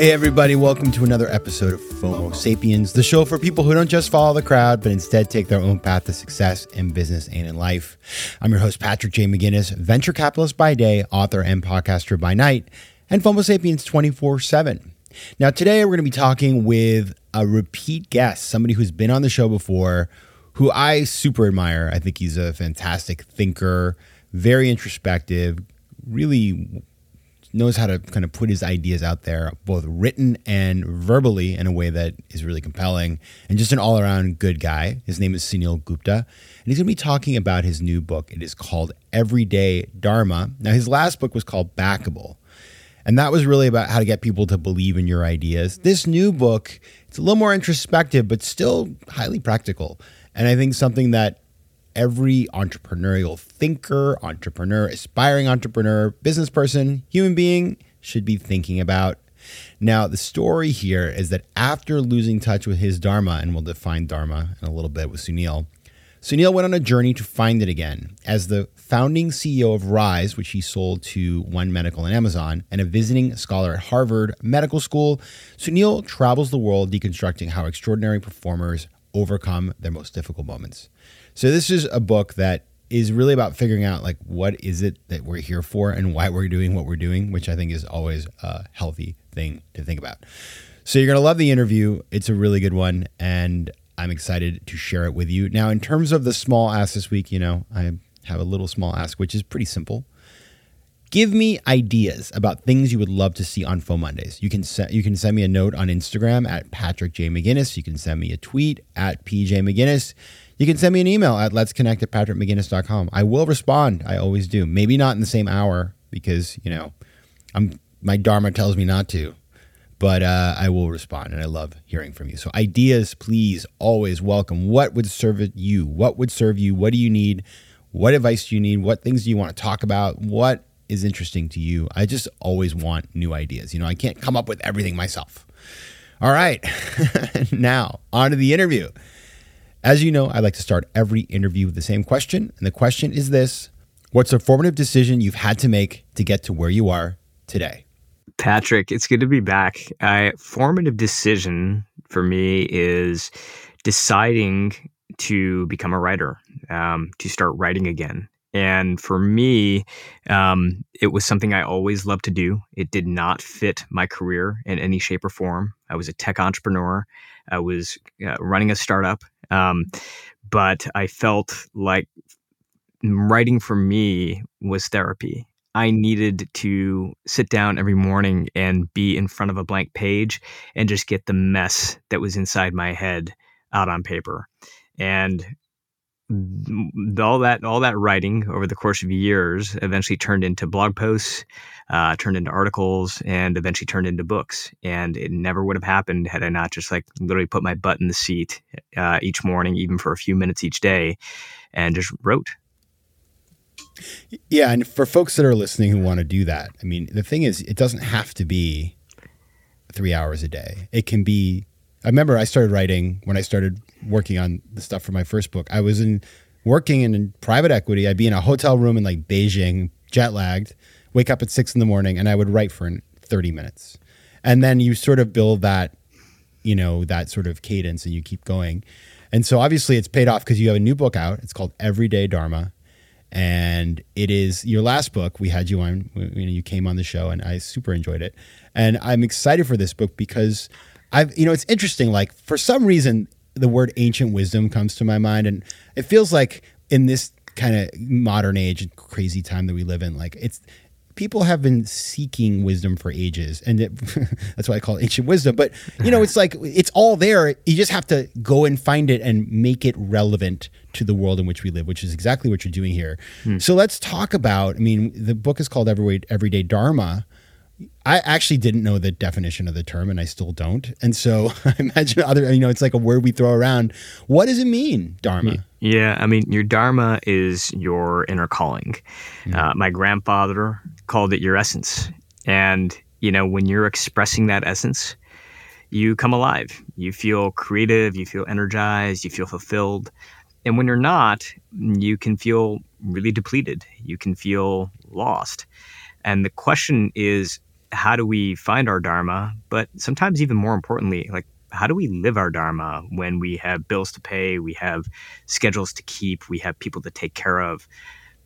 Hey, everybody, welcome to another episode of FOMO Sapiens, the show for people who don't just follow the crowd, but instead take their own path to success in business and in life. I'm your host, Patrick J. McGinnis, venture capitalist by day, author and podcaster by night, and FOMO Sapiens 24 7. Now, today we're going to be talking with a repeat guest, somebody who's been on the show before, who I super admire. I think he's a fantastic thinker, very introspective, really knows how to kind of put his ideas out there, both written and verbally, in a way that is really compelling, and just an all around good guy. His name is Suneel Gupta, and he's going to be talking about his new book. It is called Everyday Dharma. Now, his last book was called Backable. And that was really about how to get people to believe in your ideas. This new book, it's a little more introspective, but still highly practical. And I think something that every entrepreneurial thinker, entrepreneur, aspiring entrepreneur, business person, human being should be thinking about. Now, the story here is that after losing touch with his Dharma, and we'll define Dharma in a little bit with Suneel, Suneel went on a journey to find it again. As the founding CEO of Rise, which he sold to One Medical and Amazon, and a visiting scholar at Harvard Medical School, Suneel travels the world deconstructing how extraordinary performers overcome their most difficult moments. So this is a book that is really about figuring out like what is it that we're here for and why we're doing what we're doing, which I think is always a healthy thing to think about. So you're to love the interview. It's a really good one and I'm excited to share it with you. Now in terms of the small ask this week, you know, I have a little small ask which is pretty simple. Give me ideas about things you would love to see on FOMO Mondays. You can se- you can send me a note on Instagram at Patrick J McGinnis. You can send me a tweet at PJ McGinnis. You can send me an email at let's connect at patrickmcginnis.com. I will respond. I always do. Maybe not in the same hour because, you know, I'm my dharma tells me not to. But uh, I will respond and I love hearing from you. So ideas, please, always welcome. What would serve you? What would serve you? What do you need? What advice do you need? What things do you want to talk about? What is interesting to you? I just always want new ideas. You know, I can't come up with everything myself. All right. now, on to the interview. As you know, I like to start every interview with the same question. And the question is this What's a formative decision you've had to make to get to where you are today? Patrick, it's good to be back. Formative decision for me is deciding to become a writer, um, to start writing again. And for me, um, it was something I always loved to do. It did not fit my career in any shape or form. I was a tech entrepreneur. I was uh, running a startup. Um, but I felt like writing for me was therapy. I needed to sit down every morning and be in front of a blank page and just get the mess that was inside my head out on paper. And all that all that writing over the course of years eventually turned into blog posts, uh, turned into articles, and eventually turned into books. And it never would have happened had I not just like literally put my butt in the seat uh, each morning, even for a few minutes each day, and just wrote. Yeah, and for folks that are listening who want to do that, I mean, the thing is, it doesn't have to be three hours a day. It can be I remember I started writing when I started working on the stuff for my first book. I was in working in private equity. I'd be in a hotel room in like Beijing, jet lagged, wake up at six in the morning, and I would write for 30 minutes. And then you sort of build that, you know, that sort of cadence and you keep going. And so obviously it's paid off because you have a new book out. It's called Everyday Dharma. And it is your last book. We had you on, you know, you came on the show and I super enjoyed it. And I'm excited for this book because I've you know it's interesting. Like for some reason, the word ancient wisdom comes to my mind, and it feels like in this kind of modern age and crazy time that we live in, like it's people have been seeking wisdom for ages and it, that's why i call it ancient wisdom but you know it's like it's all there you just have to go and find it and make it relevant to the world in which we live which is exactly what you're doing here hmm. so let's talk about i mean the book is called everyday, everyday dharma I actually didn't know the definition of the term, and I still don't. And so I imagine other, you know, it's like a word we throw around. What does it mean, Dharma? Yeah, I mean, your Dharma is your inner calling. Mm-hmm. Uh, my grandfather called it your essence. And, you know, when you're expressing that essence, you come alive. You feel creative, you feel energized, you feel fulfilled. And when you're not, you can feel really depleted. You can feel lost. And the question is, how do we find our dharma? But sometimes, even more importantly, like how do we live our dharma when we have bills to pay, we have schedules to keep, we have people to take care of?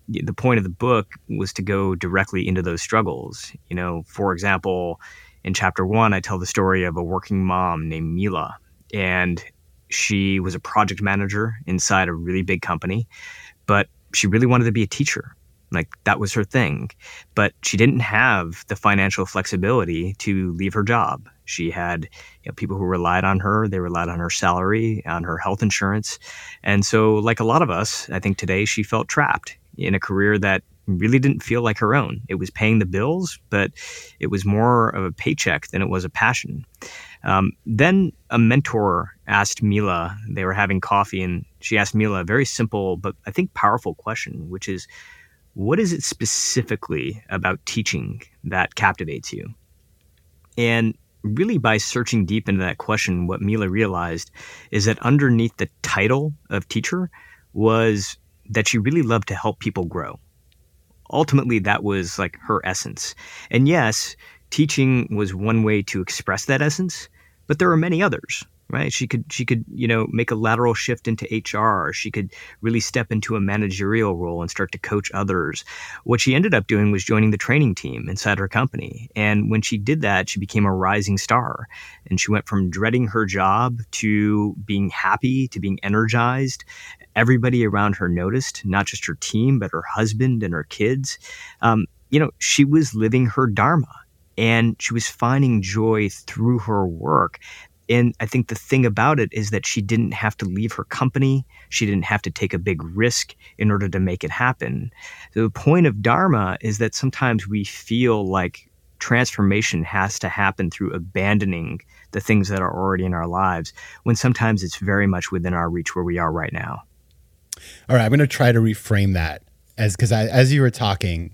The point of the book was to go directly into those struggles. You know, for example, in chapter one, I tell the story of a working mom named Mila, and she was a project manager inside a really big company, but she really wanted to be a teacher. Like that was her thing. But she didn't have the financial flexibility to leave her job. She had you know, people who relied on her. They relied on her salary, on her health insurance. And so, like a lot of us, I think today she felt trapped in a career that really didn't feel like her own. It was paying the bills, but it was more of a paycheck than it was a passion. Um, then a mentor asked Mila, they were having coffee, and she asked Mila a very simple but I think powerful question, which is, what is it specifically about teaching that captivates you? And really, by searching deep into that question, what Mila realized is that underneath the title of teacher was that she really loved to help people grow. Ultimately, that was like her essence. And yes, teaching was one way to express that essence, but there are many others right? She could she could you know make a lateral shift into hr she could really step into a managerial role and start to coach others. What she ended up doing was joining the training team inside her company. And when she did that she became a rising star. And she went from dreading her job to being happy to being energized. Everybody around her noticed not just her team but her husband and her kids. Um, you know she was living her dharma and she was finding joy through her work and I think the thing about it is that she didn't have to leave her company. She didn't have to take a big risk in order to make it happen. So the point of Dharma is that sometimes we feel like transformation has to happen through abandoning the things that are already in our lives, when sometimes it's very much within our reach where we are right now. All right, I'm going to try to reframe that as because as you were talking,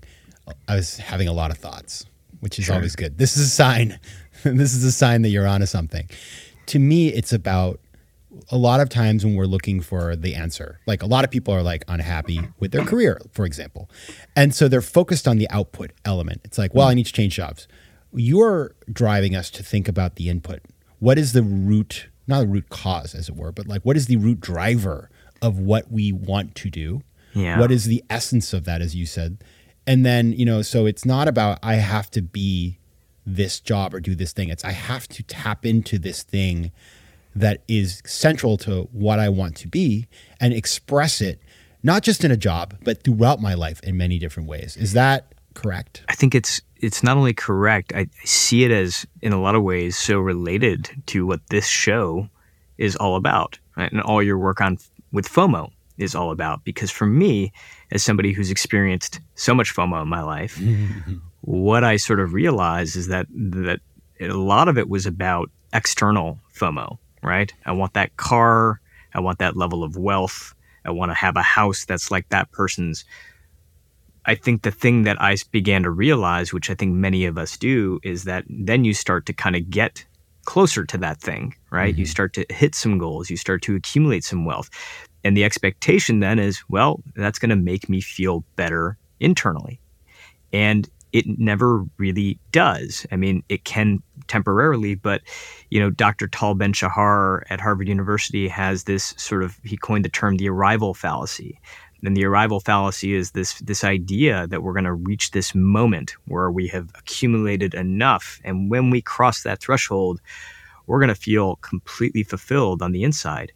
I was having a lot of thoughts, which is sure. always good. This is a sign this is a sign that you're onto something. To me, it's about a lot of times when we're looking for the answer. Like a lot of people are like unhappy with their career, for example. And so they're focused on the output element. It's like, well, I need to change jobs. You're driving us to think about the input. What is the root, not the root cause, as it were, but like what is the root driver of what we want to do? Yeah. What is the essence of that, as you said? And then, you know, so it's not about I have to be this job or do this thing. It's I have to tap into this thing that is central to what I want to be and express it, not just in a job, but throughout my life in many different ways. Is that correct? I think it's it's not only correct. I see it as in a lot of ways so related to what this show is all about, right? And all your work on with FOMO is all about. Because for me, as somebody who's experienced so much FOMO in my life, mm-hmm. What I sort of realized is that that a lot of it was about external FOMO, right? I want that car, I want that level of wealth, I want to have a house that's like that person's. I think the thing that I began to realize, which I think many of us do, is that then you start to kind of get closer to that thing, right? Mm-hmm. You start to hit some goals, you start to accumulate some wealth. And the expectation then is, well, that's going to make me feel better internally. And it never really does. I mean, it can temporarily, but you know, Dr. Tal Ben Shahar at Harvard University has this sort of he coined the term the arrival fallacy. And the arrival fallacy is this this idea that we're going to reach this moment where we have accumulated enough, and when we cross that threshold, we're going to feel completely fulfilled on the inside.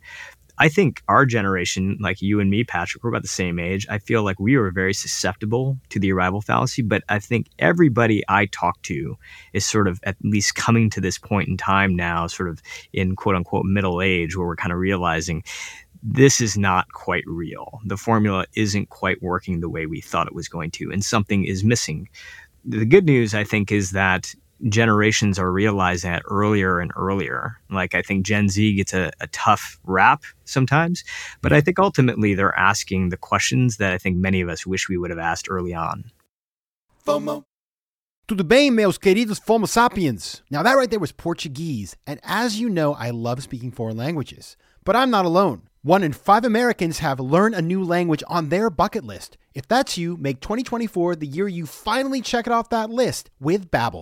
I think our generation, like you and me, Patrick, we're about the same age. I feel like we were very susceptible to the arrival fallacy, but I think everybody I talk to is sort of at least coming to this point in time now, sort of in quote unquote middle age, where we're kind of realizing this is not quite real. The formula isn't quite working the way we thought it was going to, and something is missing. The good news, I think, is that generations are realizing that earlier and earlier. Like I think Gen Z gets a, a tough rap sometimes, but I think ultimately they're asking the questions that I think many of us wish we would have asked early on. FOMO. Tudo bem, meus queridos Fomo sapiens? Now, that right there was Portuguese. And as you know, I love speaking foreign languages. But I'm not alone. One in five Americans have learned a new language on their bucket list. If that's you, make 2024 the year you finally check it off that list with Babbel,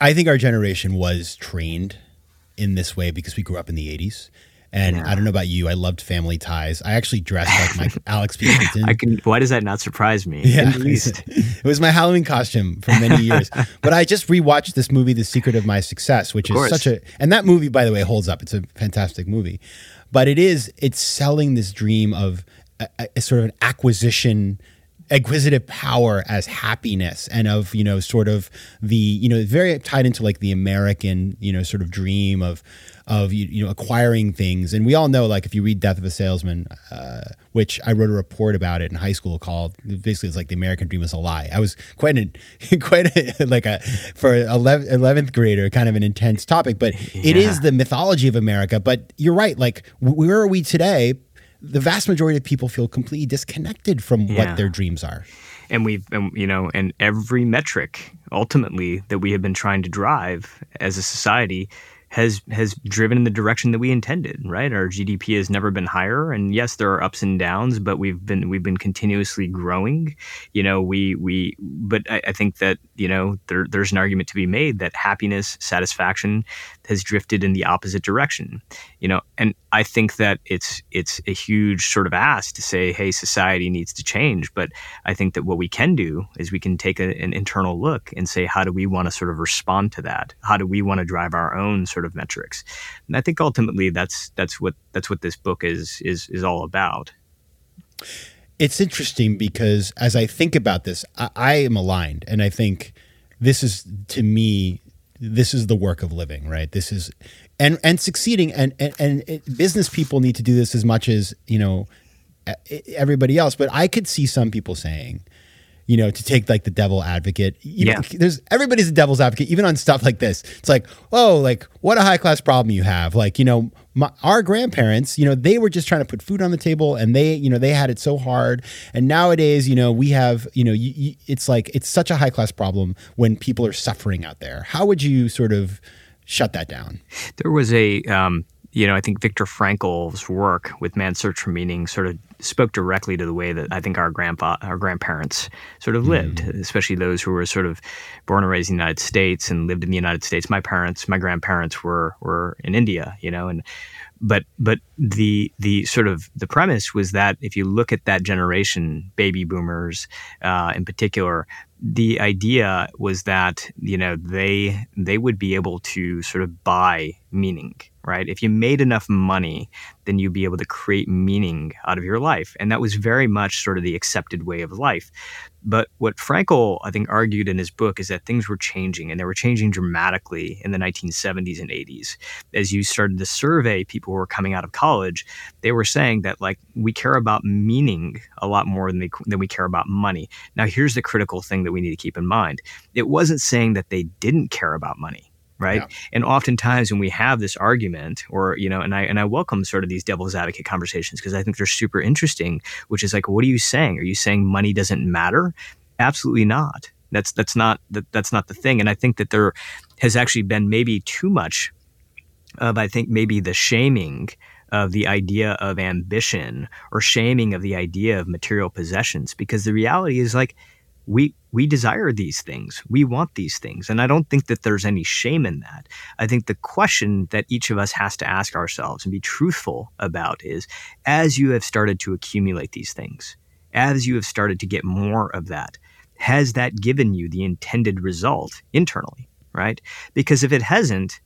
I think our generation was trained in this way because we grew up in the 80s. And Yeah. I don't know about you, I loved family ties. I actually dressed like my Alex P. Keaton. Why does that not surprise me? Yeah, In the least. it was my Halloween costume for many years. but I just rewatched this movie, The Secret of My Success, which is such a and that movie, by the way, holds up. It's a fantastic movie, but it is it's selling this dream of a- a sort of an acquisition. Acquisitive power as happiness, and of you know, sort of the you know, very tied into like the American you know, sort of dream of of you, you know acquiring things. And we all know, like if you read Death of a Salesman, uh, which I wrote a report about it in high school called basically it's like the American dream is a lie. I was quite an quite a, like a for 11th, 11th grader kind of an intense topic, but it Yeah. is the mythology of America. But you're right, like where are we today? The vast majority of people feel completely disconnected from Yeah. what their dreams are. and we've and, you know and every metric ultimately that we have been trying to drive as a society has has driven in the direction that we intended right our gdp has never been higher and yes there are ups and downs but we've been we've been continuously growing you know we we but i, I think that you know there, there's an argument to be made that happiness satisfaction has drifted in the opposite direction you know? And i think that it's it's a huge sort of ask to say hey society needs to change. But i think that what we can do is we can take a, an internal look and say how do we want to sort of respond to that? How do we want to drive our own sort of metrics? And i think ultimately that's that's what that's what this book is is is all about. It's interesting because as I think about this, I, I am aligned, and I think this is to me, this is the work of living, right? This is and and succeeding, and and, and it, business people need to do this as much as you know everybody else. But I could see some people saying. You know, to take like the devil advocate. Even, Yeah. There's everybody's a devil's advocate, even on stuff like this. It's like, oh, like what a high class problem you have. Like, you know, my, our grandparents, you know, they were just trying to put food on the table, and they, you know, they had it so hard. And nowadays, you know, we have, you know, you, you, it's like it's such a high class problem when people are suffering out there. How would you sort of shut that down? There was a, um, you know, I think Viktor Frankl's work with Man's Search for Meaning sort of spoke directly to the way that I think our grandpa, our grandparents sort of lived, especially those who were sort of born and raised in the United States and lived in the United States. My parents, my grandparents were were in India, you know, and but but the the sort of the premise was that if you look at that generation, baby boomers uh, in particular, the idea was that you know they they would be able to sort of buy meaning right? If you made enough money then you'd be able to create meaning out of your life. And that was very much sort of the accepted way of life. But what Frankl, I think, argued in his book is that things were changing, and they were changing dramatically in the 1970s and 80s. As you started to survey people who were coming out of college, they were saying that like we care about meaning a lot more than they, than we care about money. Now, here's the critical thing that we need to keep in mind: it wasn't saying that they didn't care about money right? Yeah. and oftentimes when we have this argument or you know and i and i welcome sort of these devil's advocate conversations because i think they're super interesting which is like what are you saying? Are you saying money doesn't matter? Absolutely not. That's that's not that, that's not the thing. And i think that there has actually been maybe too much of i think maybe the shaming of the idea of ambition or shaming of the idea of material possessions because the reality is like we we desire these things. We want these things. And I don't think that there's any shame in that. I think the question that each of us has to ask ourselves and be truthful about is as you have started to accumulate these things, as you have started to get more of that, has that given you the intended result internally, right? Because if it hasn't,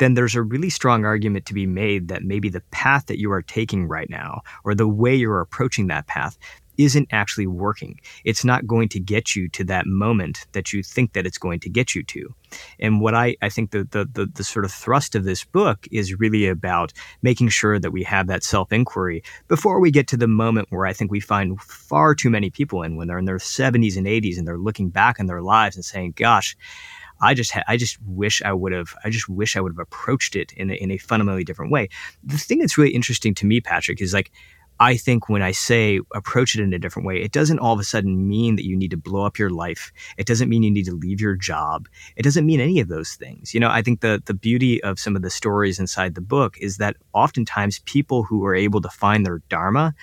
then there's a really strong argument to be made that maybe the path that you are taking right now or the way you're approaching that path isn't actually working. It's not going to get you to that moment that you think that it's going to get you to. And what I, I think the, the, the, the sort of thrust of this book is really about making sure that we have that self inquiry before we get to the moment where I think we find far too many people in when they're in their 70s and 80s and they're looking back on their lives and saying, gosh, I just ha- I just wish I would have I just wish I would have approached it in a, in a fundamentally different way. The thing that's really interesting to me, Patrick, is like I think when I say approach it in a different way, it doesn't all of a sudden mean that you need to blow up your life. It doesn't mean you need to leave your job. It doesn't mean any of those things. You know, I think the the beauty of some of the stories inside the book is that oftentimes people who are able to find their dharma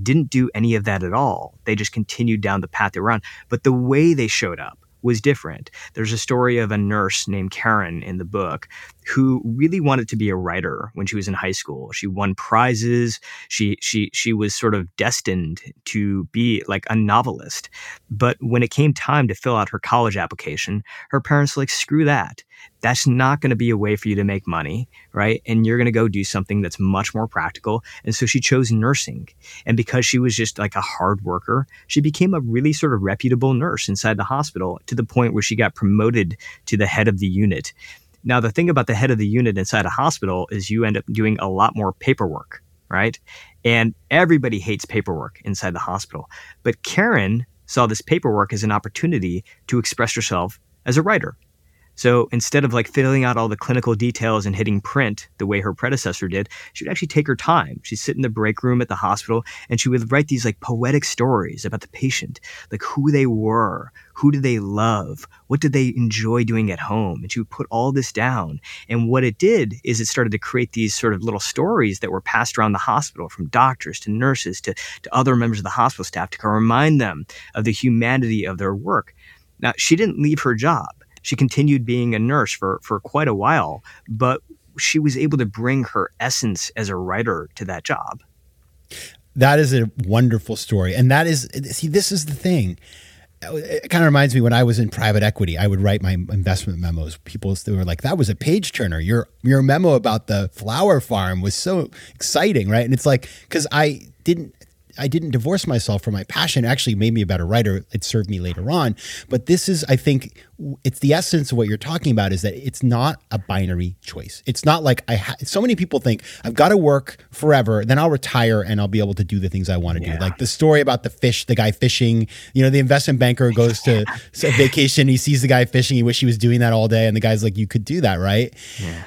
didn't do any of that at all. They just continued down the path they were on. But the way they showed up was different. There's a story of a nurse named Karen in the book who really wanted to be a writer when she was in high school. She won prizes. She she she was sort of destined to be like a novelist. But when it came time to fill out her college application, her parents were like, screw that. That's not going to be a way for you to make money, right? And you're going to go do something that's much more practical. And so she chose nursing. And because she was just like a hard worker, she became a really sort of reputable nurse inside the hospital to the point where she got promoted to the head of the unit. Now, the thing about the head of the unit inside a hospital is you end up doing a lot more paperwork, right? And everybody hates paperwork inside the hospital. But Karen saw this paperwork as an opportunity to express herself as a writer. So instead of like filling out all the clinical details and hitting print the way her predecessor did, she would actually take her time. She'd sit in the break room at the hospital and she would write these like poetic stories about the patient, like who they were, who did they love, what did they enjoy doing at home. And she would put all this down. And what it did is it started to create these sort of little stories that were passed around the hospital from doctors to nurses to, to other members of the hospital staff to kind of remind them of the humanity of their work. Now, she didn't leave her job she continued being a nurse for, for quite a while, but she was able to bring her essence as a writer to that job. That is a wonderful story. And that is, see, this is the thing. It kind of reminds me when I was in private equity, I would write my investment memos. People they were like, that was a page turner. Your, your memo about the flower farm was so exciting, right? And it's like, because I didn't I didn't divorce myself from my passion. It actually made me a better writer. It served me later on. But this is, I think, it's the essence of what you're talking about is that it's not a binary choice. It's not like I ha- so many people think I've got to work forever, then I'll retire and I'll be able to do the things I want to yeah. do. Like the story about the fish, the guy fishing, you know, the investment banker goes to vacation, he sees the guy fishing, he wish he was doing that all day and the guy's like you could do that, right? Yeah.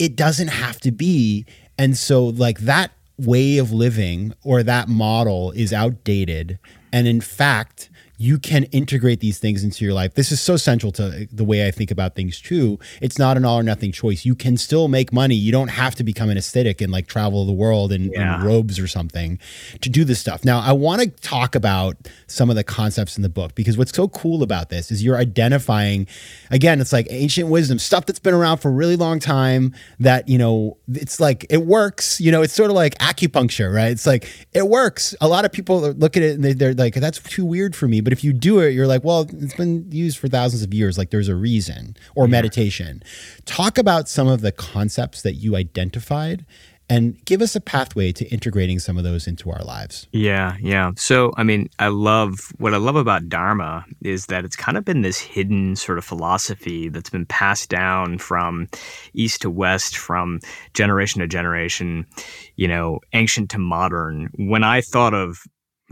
It doesn't have to be and so like that way of living or that model is outdated. And in fact, you can integrate these things into your life. This is so central to uh, the way I think about things too. It's not an all or nothing choice. You can still make money. You don't have to become an aesthetic and like travel the world in, yeah. in robes or something to do this stuff. Now, I want to talk about some of the concepts in the book because what's so cool about this is you're identifying, again, it's like ancient wisdom, stuff that's been around for a really long time that, you know, it's like it works. You know, it's sort of like acupuncture, right? It's like it works. A lot of people look at it and they're like, that's too weird for me but if you do it, you're like, well, it's been used for thousands of years. Like there's a reason. Or yeah. meditation. Talk about some of the concepts that you identified and give us a pathway to integrating some of those into our lives. Yeah, yeah. So, I mean, I love what I love about Dharma is that it's kind of been this hidden sort of philosophy that's been passed down from east to west, from generation to generation, you know, ancient to modern. When I thought of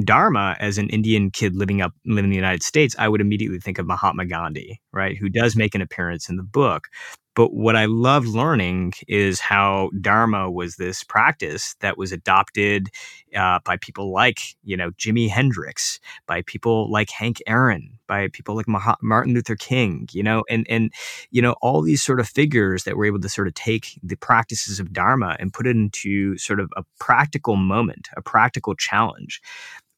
Dharma as an Indian kid living up living in the United States, I would immediately think of Mahatma Gandhi, right? Who does make an appearance in the book. But what I love learning is how Dharma was this practice that was adopted uh, by people like, you know, Jimi Hendrix, by people like Hank Aaron, by people like Martin Luther King, you know, and and you know all these sort of figures that were able to sort of take the practices of Dharma and put it into sort of a practical moment, a practical challenge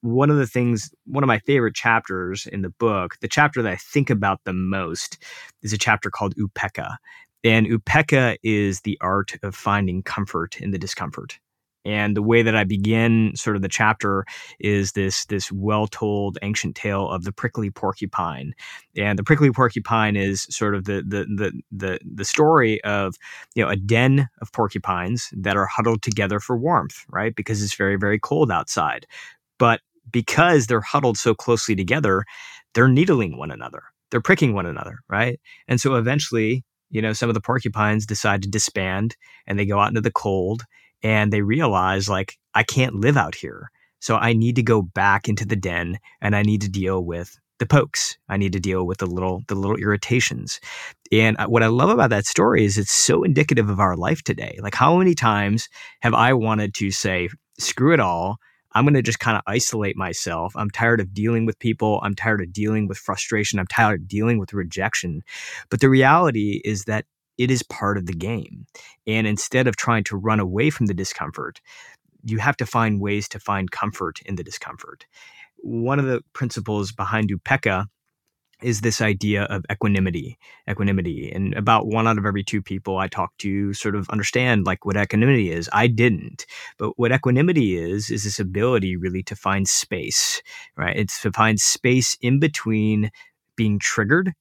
one of the things, one of my favorite chapters in the book, the chapter that I think about the most is a chapter called Upeka. And Upeka is the art of finding comfort in the discomfort. And the way that I begin sort of the chapter is this this well-told ancient tale of the prickly porcupine. And the prickly porcupine is sort of the the the the, the story of you know a den of porcupines that are huddled together for warmth, right? Because it's very very cold outside. But because they're huddled so closely together, they're needling one another. They're pricking one another, right? And so eventually, you know, some of the porcupines decide to disband and they go out into the cold and they realize like I can't live out here. So I need to go back into the den and I need to deal with the pokes. I need to deal with the little the little irritations. And uh, what I love about that story is it's so indicative of our life today. Like how many times have I wanted to say screw it all, I'm going to just kind of isolate myself. I'm tired of dealing with people. I'm tired of dealing with frustration. I'm tired of dealing with rejection. But the reality is that it is part of the game. And instead of trying to run away from the discomfort, you have to find ways to find comfort in the discomfort. One of the principles behind Upekkha is this idea of equanimity equanimity and about one out of every two people i talk to sort of understand like what equanimity is i didn't but what equanimity is is this ability really to find space right it's to find space in between being triggered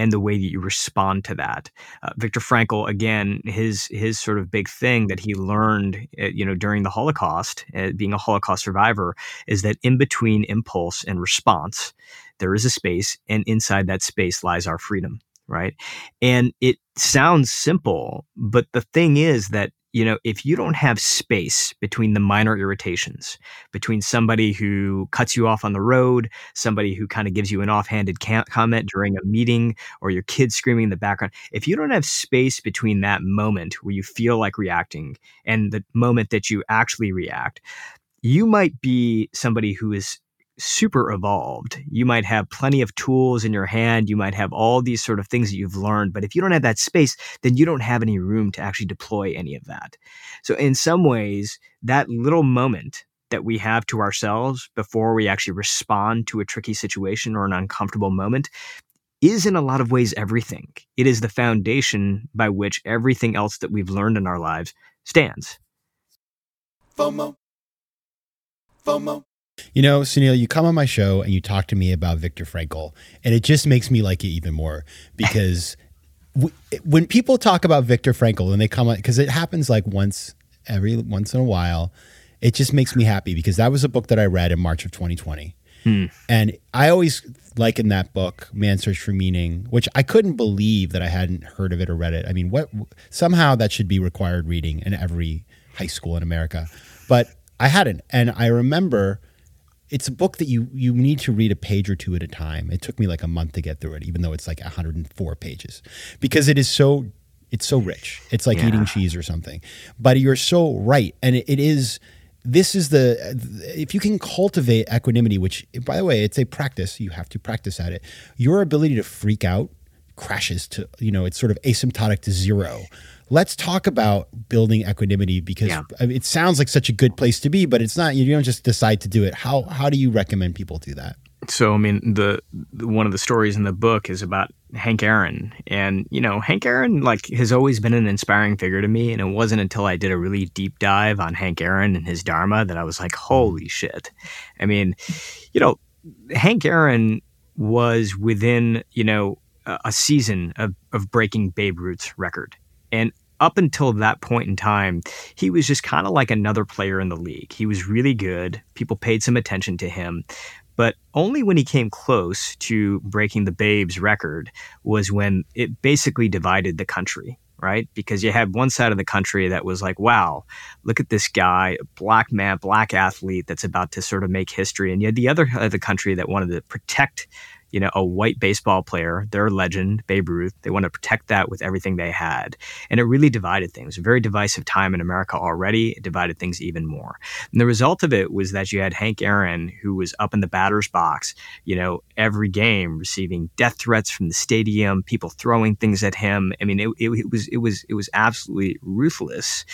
and the way that you respond to that. Uh, Viktor Frankl, again, his his sort of big thing that he learned, uh, you know, during the Holocaust, uh, being a Holocaust survivor, is that in between impulse and response, there is a space, and inside that space lies our freedom. Right, and it sounds simple, but the thing is that you know, if you don't have space between the minor irritations, between somebody who cuts you off on the road, somebody who kind of gives you an offhanded comment during a meeting, or your kid screaming in the background, if you don't have space between that moment where you feel like reacting and the moment that you actually react, you might be somebody who is super evolved. You might have plenty of tools in your hand. You might have all these sort of things that you've learned. But if you don't have that space, then you don't have any room to actually deploy any of that. So, in some ways, that little moment that we have to ourselves before we actually respond to a tricky situation or an uncomfortable moment is in a lot of ways everything. It is the foundation by which everything else that we've learned in our lives stands. FOMO. FOMO. You know, Suneel, you come on my show and you talk to me about Viktor Frankl, and it just makes me like it even more because w- when people talk about Viktor Frankl and they come on, because it happens like once every once in a while, it just makes me happy because that was a book that I read in March of 2020. Hmm. And I always liken that book, Man's Search for Meaning, which I couldn't believe that I hadn't heard of it or read it. I mean, what somehow that should be required reading in every high school in America. But I hadn't. And I remember it's a book that you you need to read a page or two at a time. It took me like a month to get through it, even though it's like 104 pages, because it is so it's so rich. It's like yeah. eating cheese or something. But you're so right, and it, it is. This is the if you can cultivate equanimity, which by the way, it's a practice. You have to practice at it. Your ability to freak out crashes to you know it's sort of asymptotic to zero let's talk about building equanimity because yeah. it sounds like such a good place to be, but it's not. You don't just decide to do it. How how do you recommend people do that? So I mean, the, the one of the stories in the book is about Hank Aaron, and you know, Hank Aaron like has always been an inspiring figure to me, and it wasn't until I did a really deep dive on Hank Aaron and his dharma that I was like, holy shit! I mean, you know, Hank Aaron was within you know a season of, of breaking Babe Ruth's record. And up until that point in time, he was just kind of like another player in the league. He was really good. People paid some attention to him. But only when he came close to breaking the Babes record was when it basically divided the country, right? Because you had one side of the country that was like, wow, look at this guy, black man, black athlete that's about to sort of make history. And you had the other of the country that wanted to protect you know, a white baseball player, their legend, Babe Ruth. They want to protect that with everything they had. And it really divided things. A very divisive time in America already. It divided things even more. And the result of it was that you had Hank Aaron, who was up in the batter's box, you know, every game receiving death threats from the stadium, people throwing things at him. I mean, it, it, it was, it was, it was absolutely ruthless.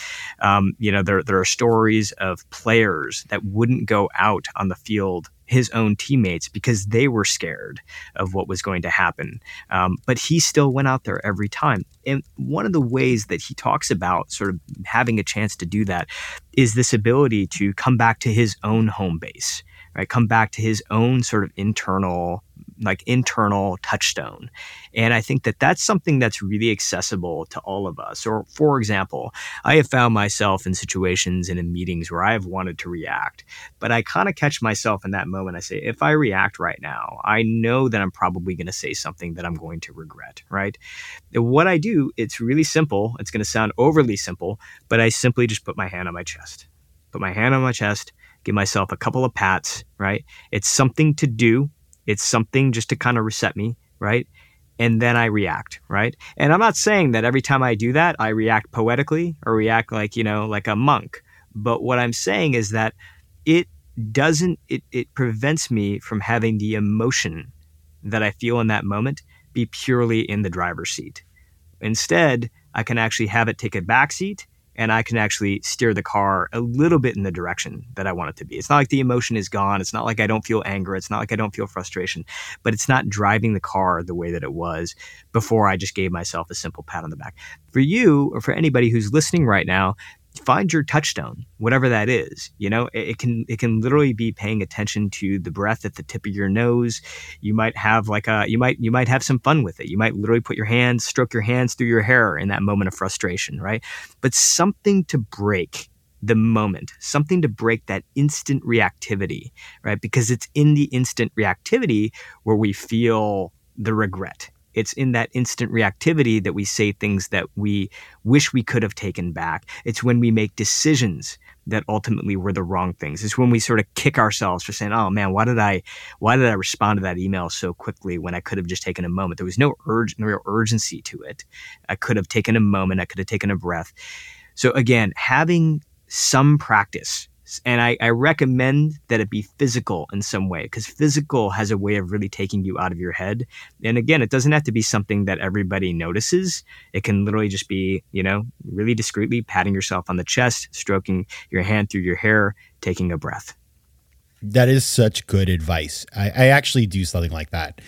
Um, you know, there, there are stories of players that wouldn't go out on the field his own teammates because they were scared of what was going to happen. Um, but he still went out there every time. And one of the ways that he talks about sort of having a chance to do that is this ability to come back to his own home base, right? Come back to his own sort of internal like internal touchstone. And I think that that's something that's really accessible to all of us. Or, for example, I have found myself in situations and in meetings where I have wanted to react, but I kind of catch myself in that moment. I say, if I react right now, I know that I'm probably going to say something that I'm going to regret, right? What I do, it's really simple. It's going to sound overly simple, but I simply just put my hand on my chest. Put my hand on my chest, give myself a couple of pats, right? It's something to do it's something just to kind of reset me, right? And then I react, right? And I'm not saying that every time I do that, I react poetically or react like, you know, like a monk. But what I'm saying is that it doesn't, it, it prevents me from having the emotion that I feel in that moment be purely in the driver's seat. Instead, I can actually have it take a back seat and I can actually steer the car a little bit in the direction that I want it to be. It's not like the emotion is gone. It's not like I don't feel anger. It's not like I don't feel frustration, but it's not driving the car the way that it was before I just gave myself a simple pat on the back. For you or for anybody who's listening right now, find your touchstone whatever that is you know? It, it, can it can literally be paying attention to the breath at the tip of your nose. You might have like a you might you might have some fun with it. You might literally put your hands stroke your hands through your hair in that moment of frustration right? But something to break the moment, something to break that instant reactivity, right? Because it's in the instant reactivity where we feel the regret it's in that instant reactivity that we say things that we wish we could have taken back. It's when we make decisions that ultimately were the wrong things. It's when we sort of kick ourselves for saying, "Oh man, why did I why did I respond to that email so quickly when I could have just taken a moment? There was no urge no real urgency to it. I could have taken a moment, I could have taken a breath." So again, having some practice and I, I, recommend that it be physical in some way because physical has a way of really taking you out of your head. And again, it doesn't have to be something that everybody notices. It can literally just be, you know, really discreetly patting yourself on the chest, stroking your hand through your hair, taking a breath. That is such good advice. I, I actually do something like that.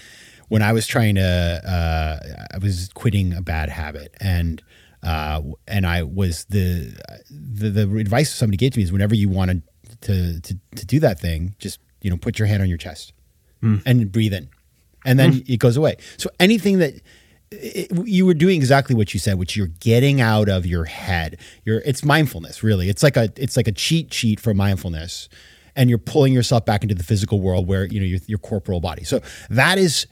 When I was trying to, uh, I was quitting a bad habit and uh, and I was the, the, the advice somebody gave to me is whenever you want to, to to do that thing, just you know put your hand on your chest mm. and breathe in, and then mm. it goes away. So anything that it, you were doing exactly what you said, which you're getting out of your head. You're it's mindfulness, really. It's like a it's like a cheat sheet for mindfulness, and you're pulling yourself back into the physical world where you know your, your corporal body. So that is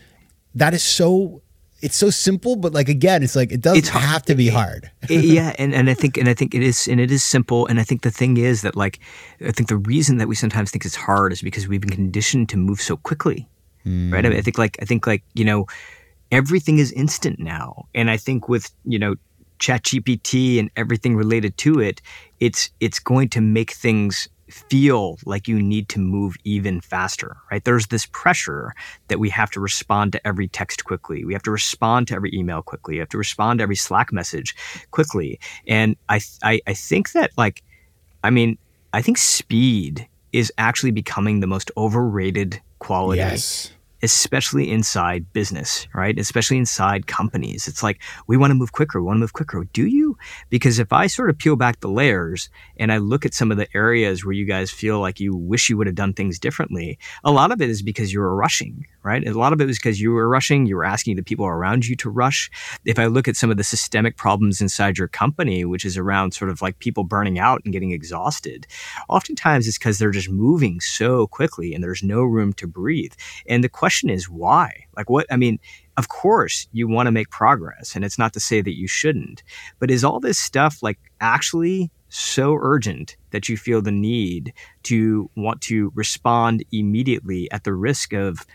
that is so it's so simple, but like again, it's like it doesn't it's have to be hard. yeah, and, and I think and I think it is and it is simple. And I think the thing is that like I think the reason that we sometimes think it's hard is because we've been conditioned to move so quickly. Mm. Right. I, mean, I think like I think like, you know, everything is instant now. And I think with, you know, ChatGPT and everything related to it, it's it's going to make things feel like you need to move even faster, right? There's this pressure that we have to respond to every text quickly. We have to respond to every email quickly. We have to respond to every Slack message quickly. And I, I, I think that like, I mean, I think speed is actually becoming the most overrated quality yes especially inside business, right? Especially inside companies. It's like, we want to move quicker. We want to move quicker. Do you? Because if I sort of peel back the layers and I look at some of the areas where you guys feel like you wish you would have done things differently, a lot of it is because you were rushing, right? A lot of it was because you were rushing. You were asking the people around you to rush. If I look at some of the systemic problems inside your company, which is around sort of like people burning out and getting exhausted, oftentimes it's because they're just moving so quickly and there's no room to breathe. And the question is why? Like what I mean, of course you want to make progress and it's not to say that you shouldn't, but is all this stuff like actually so urgent that you feel the need to want to respond immediately at the risk of,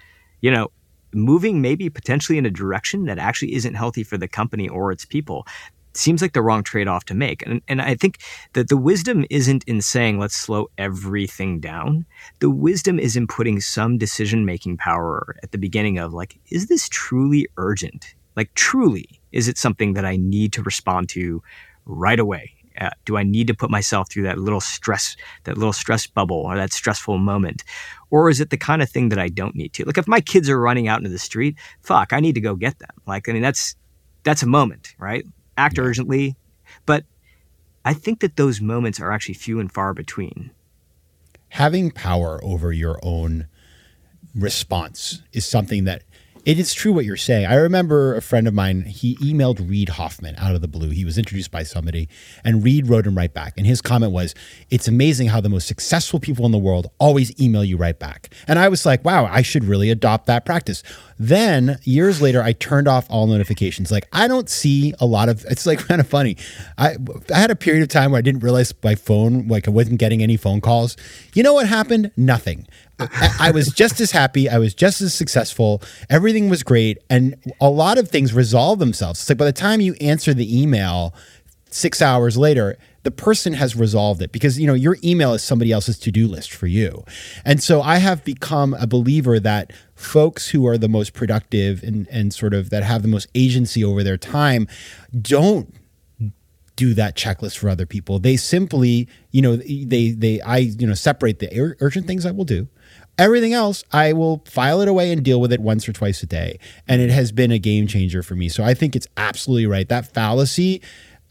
you know, moving maybe potentially in a direction that actually isn't healthy for the company or its people seems like the wrong trade-off to make and, and i think that the wisdom isn't in saying let's slow everything down the wisdom is in putting some decision making power at the beginning of like is this truly urgent like truly is it something that i need to respond to right away uh, do I need to put myself through that little stress, that little stress bubble or that stressful moment? Or is it the kind of thing that I don't need to? Like if my kids are running out into the street, fuck, I need to go get them. Like, I mean, that's, that's a moment, right? Act urgently. But I think that those moments are actually few and far between. Having power over your own response is something that it is true what you're saying. I remember a friend of mine, he emailed Reid Hoffman out of the blue. He was introduced by somebody, and Reid wrote him right back. And his comment was, It's amazing how the most successful people in the world always email you right back. And I was like, Wow, I should really adopt that practice. Then years later, I turned off all notifications. Like, I don't see a lot of it's like kind of funny. I, I had a period of time where I didn't realize my phone, like, I wasn't getting any phone calls. You know what happened? Nothing. I, was just as happy. I was just as successful. Everything was great. And a lot of things resolve themselves. It's like by the time you answer the email six hours later, the person has resolved it because you know your email is somebody else's to-do list for you. And so I have become a believer that folks who are the most productive and, and sort of that have the most agency over their time don't do that checklist for other people. They simply, you know, they they I you know separate the urgent things I will do Everything else, I will file it away and deal with it once or twice a day. And it has been a game changer for me. So I think it's absolutely right. That fallacy,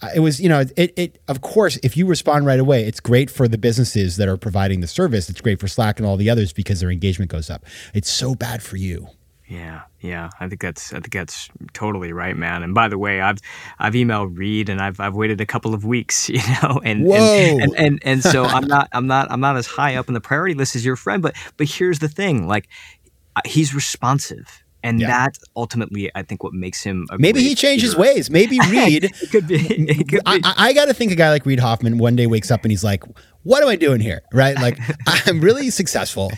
uh, it was, you know, it, it, of course, if you respond right away, it's great for the businesses that are providing the service. It's great for Slack and all the others because their engagement goes up. It's so bad for you. Yeah, yeah, I think that's I think that's totally right, man. And by the way, I've I've emailed Reid, and I've I've waited a couple of weeks, you know, and and, and and and so I'm not I'm not I'm not as high up in the priority list as your friend, but but here's the thing, like uh, he's responsive. And yeah. that ultimately, I think, what makes him maybe he changed his ways. Maybe Reid it could be. It could be. I, I got to think a guy like Reid Hoffman one day wakes up and he's like, "What am I doing here?" Right? Like I'm really successful.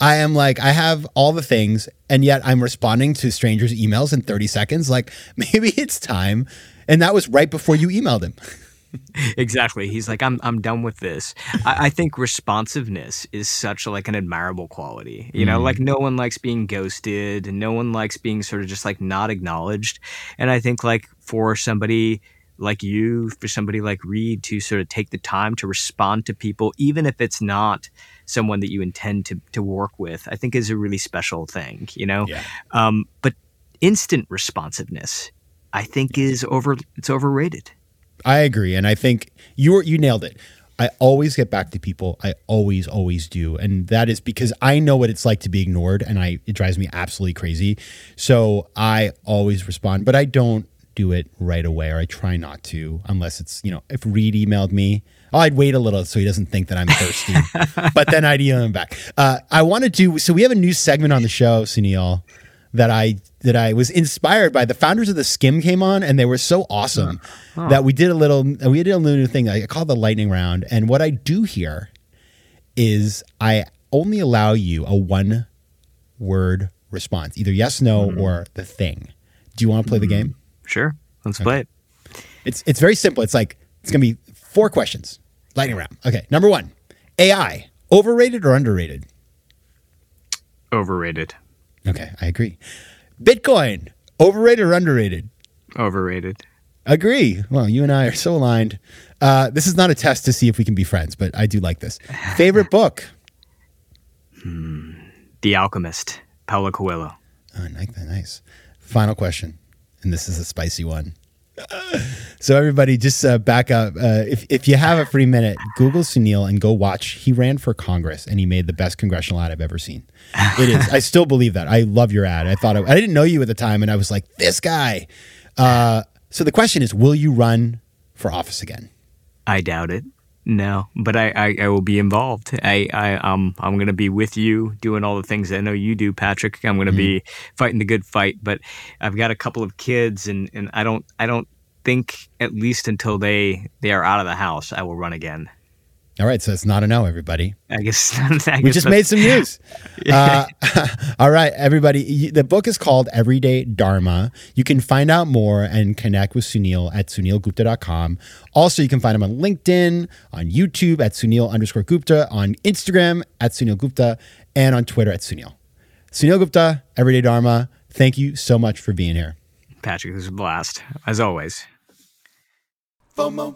I am like, I have all the things, and yet I'm responding to strangers' emails in 30 seconds. Like, maybe it's time. And that was right before you emailed him. exactly. He's like, I'm I'm done with this. I, I, think responsiveness is such like an admirable quality. You know, mm. like no one likes being ghosted and no one likes being sort of just like not acknowledged. And I think like for somebody like you, for somebody like Reid to sort of take the time to respond to people, even if it's not someone that you intend to to work with, I think is a really special thing, you know. Yeah. Um, but instant responsiveness, I think, is over. It's overrated. I agree, and I think you were, you nailed it. I always get back to people. I always, always do, and that is because I know what it's like to be ignored, and I it drives me absolutely crazy. So I always respond, but I don't do it right away, or I try not to, unless it's you know if Reid emailed me Oh, I'd wait a little so he doesn't think that I'm thirsty, but then I'd email him back. Uh, I want to. Do, so we have a new segment on the show, Suneel, that I that I was inspired by. The founders of the Skimm came on, and they were so awesome that we did a little. We did a little new thing. I called the lightning round, and what I do here is I only allow you a one word response, either yes, no, mm-hmm. or the thing. Do you want to play the game? Sure, let's okay. play it. It's it's very simple. It's like it's gonna be Four questions. Lightning round. Okay. Number one AI, overrated or underrated? Overrated. Okay. I agree. Bitcoin, overrated or underrated? Overrated. Agree. Well, you and I are so aligned. Uh, this is not a test to see if we can be friends, but I do like this. Favorite book? Hmm. The Alchemist, Paulo Coelho. Oh, nice. Final question, and this is a spicy one. So everybody just uh, back up. Uh, if, if you have a free minute google suneel and go watch. He ran for congress and he made the best congressional ad i've ever seen. It is. I still believe that. I love your ad. I thought i, I didn't know you at the time and i was like this guy. Uh, so the question is will you run for office again? I doubt it no, but I, I, I, will be involved. I, I um I'm gonna be with you doing all the things I know you do, Patrick. I'm gonna mm-hmm. be fighting the good fight. But I've got a couple of kids, and, and I don't I don't think at least until they they are out of the house, I will run again. All right, so it's not a no, everybody. I guess I We just made some news. Uh, all right, everybody. The book is called Everyday Dharma. You can find out more and connect with Suneel at suneelgupta.com. Also, you can find him on LinkedIn, on YouTube at Suneel underscore Gupta, on Instagram at Suneel Gupta, and on Twitter at Suneel. Suneel Gupta, Everyday Dharma. Thank you so much for being here. Patrick, this was a blast as always. FOMO.